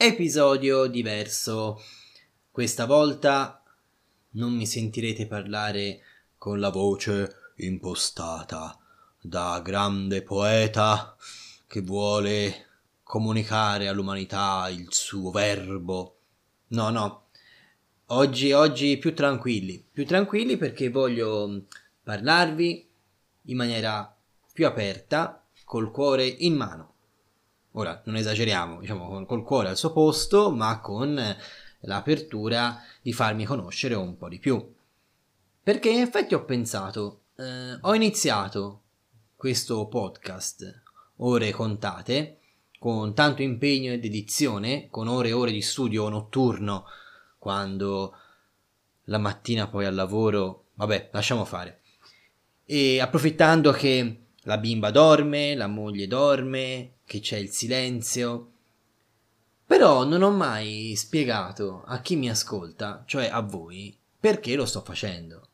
episodio diverso. Questa volta non mi sentirete parlare con la voce impostata da grande poeta che vuole comunicare all'umanità il suo verbo. No, no. Oggi, oggi più tranquilli, più tranquilli perché voglio parlarvi in maniera più aperta, col cuore in mano. Ora, non esageriamo, diciamo col cuore al suo posto, ma con l'apertura di farmi conoscere un po' di più. Perché in effetti ho pensato, eh, ho iniziato questo podcast, ore contate, con tanto impegno ed edizione, con ore e ore di studio notturno, quando la mattina poi al lavoro, vabbè, lasciamo fare. E approfittando che la bimba dorme, la moglie dorme, che c'è il silenzio. Però non ho mai spiegato a chi mi ascolta, cioè a voi, perché lo sto facendo.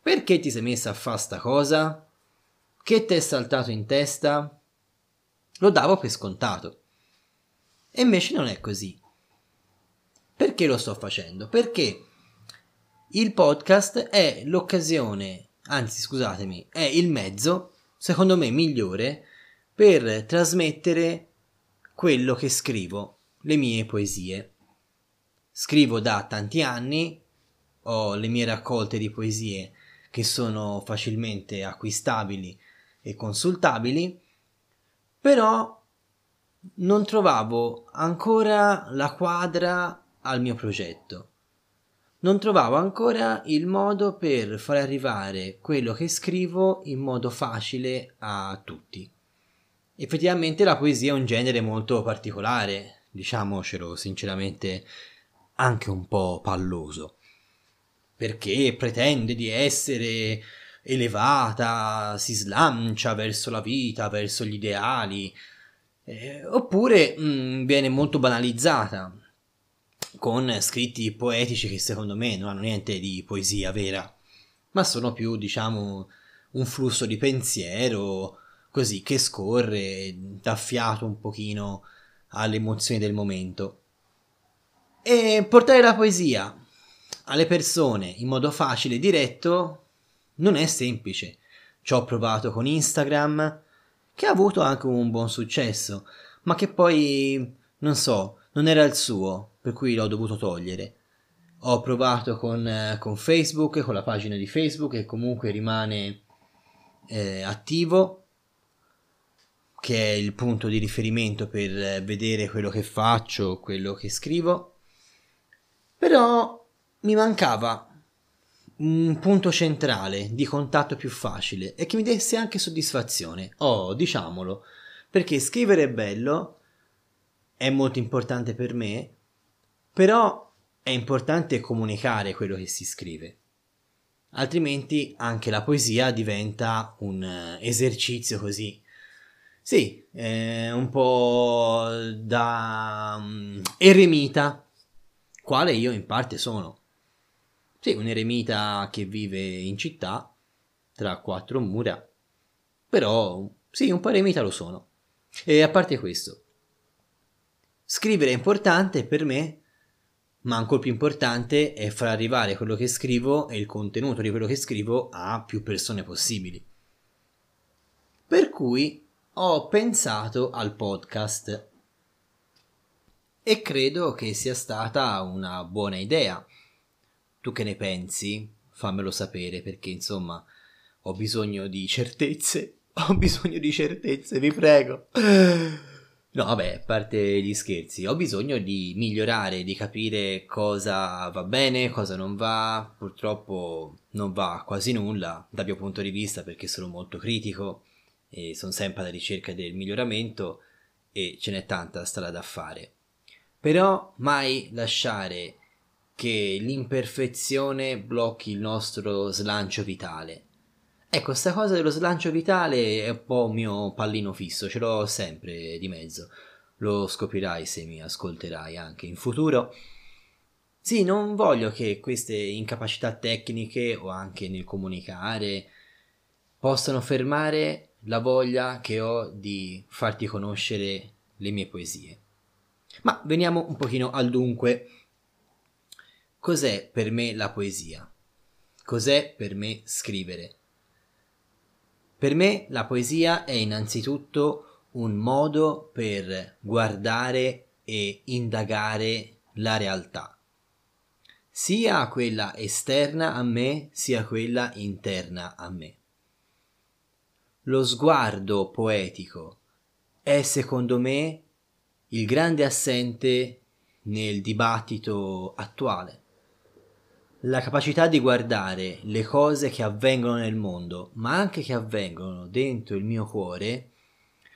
Perché ti sei messa a fare sta cosa? Che ti è saltato in testa? Lo davo per scontato. E invece non è così. Perché lo sto facendo? Perché il podcast è l'occasione, anzi scusatemi, è il mezzo, secondo me, migliore per trasmettere quello che scrivo, le mie poesie. Scrivo da tanti anni, ho le mie raccolte di poesie che sono facilmente acquistabili e consultabili, però non trovavo ancora la quadra al mio progetto. Non trovavo ancora il modo per far arrivare quello che scrivo in modo facile a tutti. Effettivamente la poesia è un genere molto particolare, diciamocelo sinceramente, anche un po' palloso, perché pretende di essere elevata, si slancia verso la vita, verso gli ideali, eh, oppure mh, mm, viene molto banalizzata, con scritti poetici che secondo me non hanno niente di poesia vera, ma sono più, diciamo, un flusso di pensiero così che scorre, dà fiato un pochino alle emozioni del momento. E portare la poesia alle persone in modo facile e diretto non è semplice. Ci ho provato con Instagram, che ha avuto anche un buon successo, ma che poi, non so, non era il suo, per cui l'ho dovuto togliere. Ho provato con, con Facebook, con la pagina di Facebook, che comunque rimane eh, attivo, che è il punto di riferimento per vedere quello che faccio, quello che scrivo. Però mi mancava un punto centrale di contatto più facile e che mi desse anche soddisfazione. Oh, diciamolo, perché scrivere è bello, è molto importante per me, però è importante comunicare quello che si scrive. Altrimenti anche la poesia diventa un esercizio così sì, un po' da um, eremita, quale io in parte sono. Sì, un eremita che vive in città, tra quattro mura, però sì, un po' eremita lo sono. E a parte questo, scrivere è importante per me, ma ancora più importante è far arrivare quello che scrivo e il contenuto di quello che scrivo a più persone possibili. Per cui ho pensato al podcast e credo che sia stata una buona idea. Tu che ne pensi? Fammelo sapere perché insomma ho bisogno di certezze. Ho bisogno di certezze, vi prego. No, vabbè, a parte gli scherzi, ho bisogno di migliorare, di capire cosa va bene, cosa non va. Purtroppo non va quasi nulla dal mio punto di vista perché sono molto critico e sono sempre alla ricerca del miglioramento e ce n'è tanta strada da fare. Però mai lasciare che l'imperfezione blocchi il nostro slancio vitale. Ecco, sta cosa dello slancio vitale è un po' un mio pallino fisso, ce l'ho sempre di mezzo. Lo scoprirai se mi ascolterai anche in futuro. Sì, non voglio che queste incapacità tecniche o anche nel comunicare possano fermare la voglia che ho di farti conoscere le mie poesie. Ma veniamo un pochino al dunque. Cos'è per me la poesia? Cos'è per me scrivere? Per me la poesia è innanzitutto un modo per guardare e indagare la realtà, sia quella esterna a me, sia quella interna a me. Lo sguardo poetico è secondo me il grande assente nel dibattito attuale la capacità di guardare le cose che avvengono nel mondo, ma anche che avvengono dentro il mio cuore,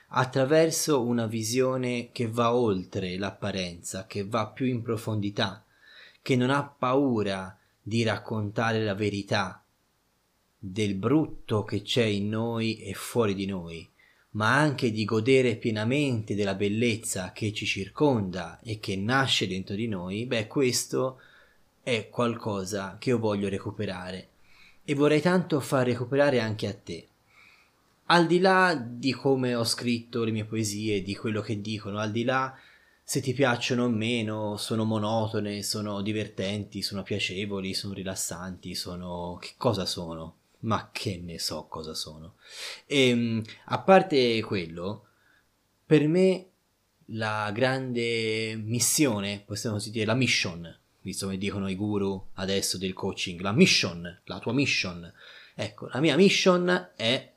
attraverso una visione che va oltre l'apparenza, che va più in profondità, che non ha paura di raccontare la verità del brutto che c'è in noi e fuori di noi, ma anche di godere pienamente della bellezza che ci circonda e che nasce dentro di noi, beh, questo è qualcosa che io voglio recuperare e vorrei tanto far recuperare anche a te. Al di là di come ho scritto le mie poesie, di quello che dicono, al di là se ti piacciono o meno, sono monotone, sono divertenti, sono piacevoli, sono rilassanti, sono... che cosa sono? Ma che ne so cosa sono. E ehm, a parte quello, per me la grande missione, possiamo così dire, la mission visto che dicono i guru adesso del coaching, la mission, la tua mission. Ecco, la mia mission è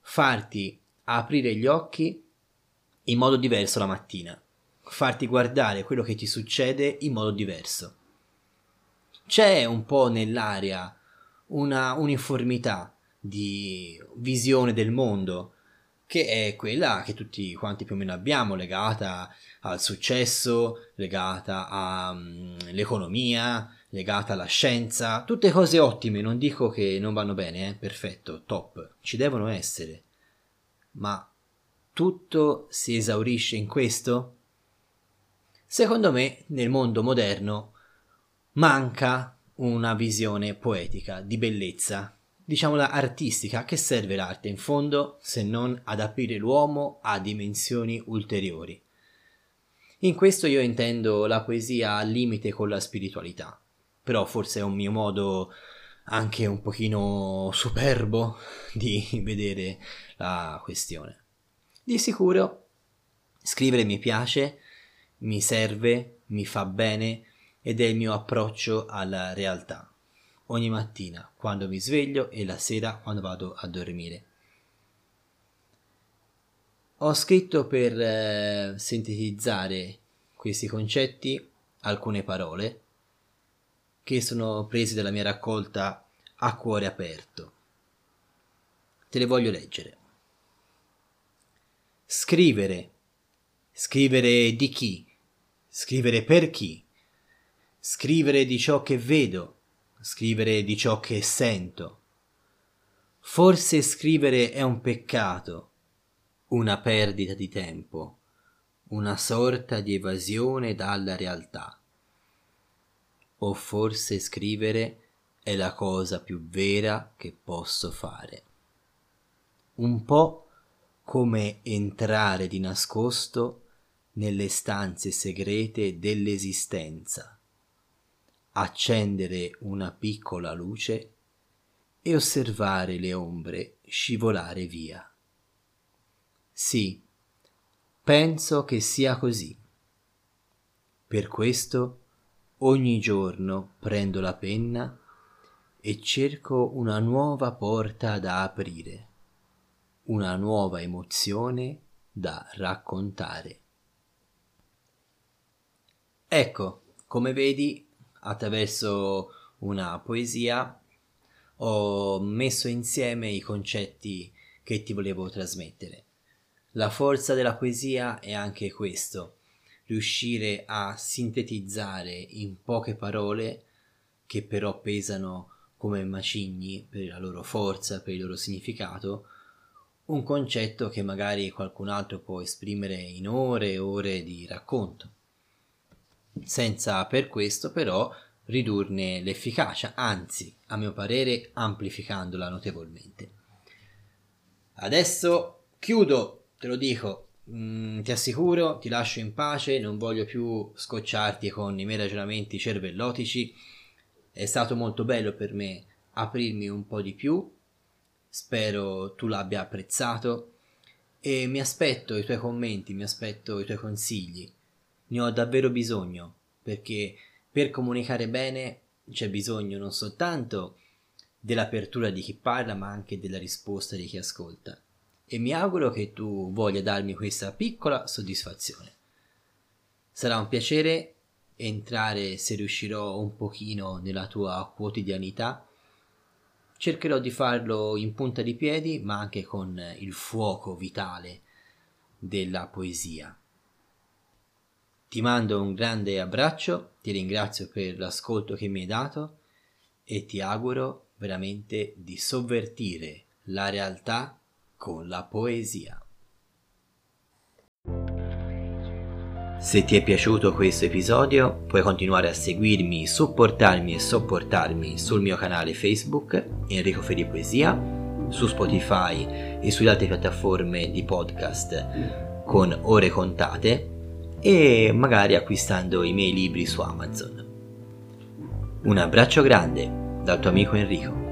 farti aprire gli occhi in modo diverso la mattina, farti guardare quello che ti succede in modo diverso. C'è un po' nell'aria una uniformità di visione del mondo che è quella che tutti quanti più o meno abbiamo, legata al successo, legata all'economia, mm, legata alla scienza, tutte cose ottime, non dico che non vanno bene, eh? perfetto, top, ci devono essere. Ma tutto si esaurisce in questo? Secondo me, nel mondo moderno manca una visione poetica di bellezza diciamola artistica, che serve l'arte in fondo se non ad aprire l'uomo a dimensioni ulteriori. In questo io intendo la poesia al limite con la spiritualità, però forse è un mio modo anche un pochino superbo di vedere la questione. Di sicuro scrivere mi piace, mi serve, mi fa bene ed è il mio approccio alla realtà ogni mattina quando mi sveglio e la sera quando vado a dormire. Ho scritto per eh, sintetizzare questi concetti alcune parole che sono prese dalla mia raccolta a cuore aperto. Te le voglio leggere. Scrivere. Scrivere di chi? Scrivere per chi? Scrivere di ciò che vedo, scrivere di ciò che sento. Forse scrivere è un peccato, una perdita di tempo, una sorta di evasione dalla realtà. O forse scrivere è la cosa più vera che posso fare. Un po' come entrare di nascosto nelle stanze segrete dell'esistenza accendere una piccola luce e osservare le ombre scivolare via. Sì, penso che sia così. Per questo ogni giorno prendo la penna e cerco una nuova porta da aprire, una nuova emozione da raccontare. Ecco, come vedi, attraverso una poesia ho messo insieme i concetti che ti volevo trasmettere. La forza della poesia è anche questo, riuscire a sintetizzare in poche parole, che però pesano come macigni per la loro forza, per il loro significato, un concetto che magari qualcun altro può esprimere in ore e ore di racconto senza per questo però ridurne l'efficacia, anzi, a mio parere, amplificandola notevolmente. Adesso chiudo, te lo dico, mm, ti assicuro, ti lascio in pace, non voglio più scocciarti con i miei ragionamenti cervellotici. È stato molto bello per me aprirmi un po' di più, spero tu l'abbia apprezzato e mi aspetto i tuoi commenti, mi aspetto i tuoi consigli. Ne ho davvero bisogno perché per comunicare bene c'è bisogno non soltanto dell'apertura di chi parla ma anche della risposta di chi ascolta e mi auguro che tu voglia darmi questa piccola soddisfazione. Sarà un piacere entrare se riuscirò un pochino nella tua quotidianità. Cercherò di farlo in punta di piedi, ma anche con il fuoco vitale della poesia. Ti mando un grande abbraccio, ti ringrazio per l'ascolto che mi hai dato e ti auguro veramente di sovvertire la realtà con la poesia. Se ti è piaciuto questo episodio puoi continuare a seguirmi, supportarmi e sopportarmi sul mio canale Facebook Enrico Fedi Poesia, su Spotify e sulle altre piattaforme di podcast con ore contate e magari acquistando i miei libri su Amazon. Un abbraccio grande dal tuo amico Enrico.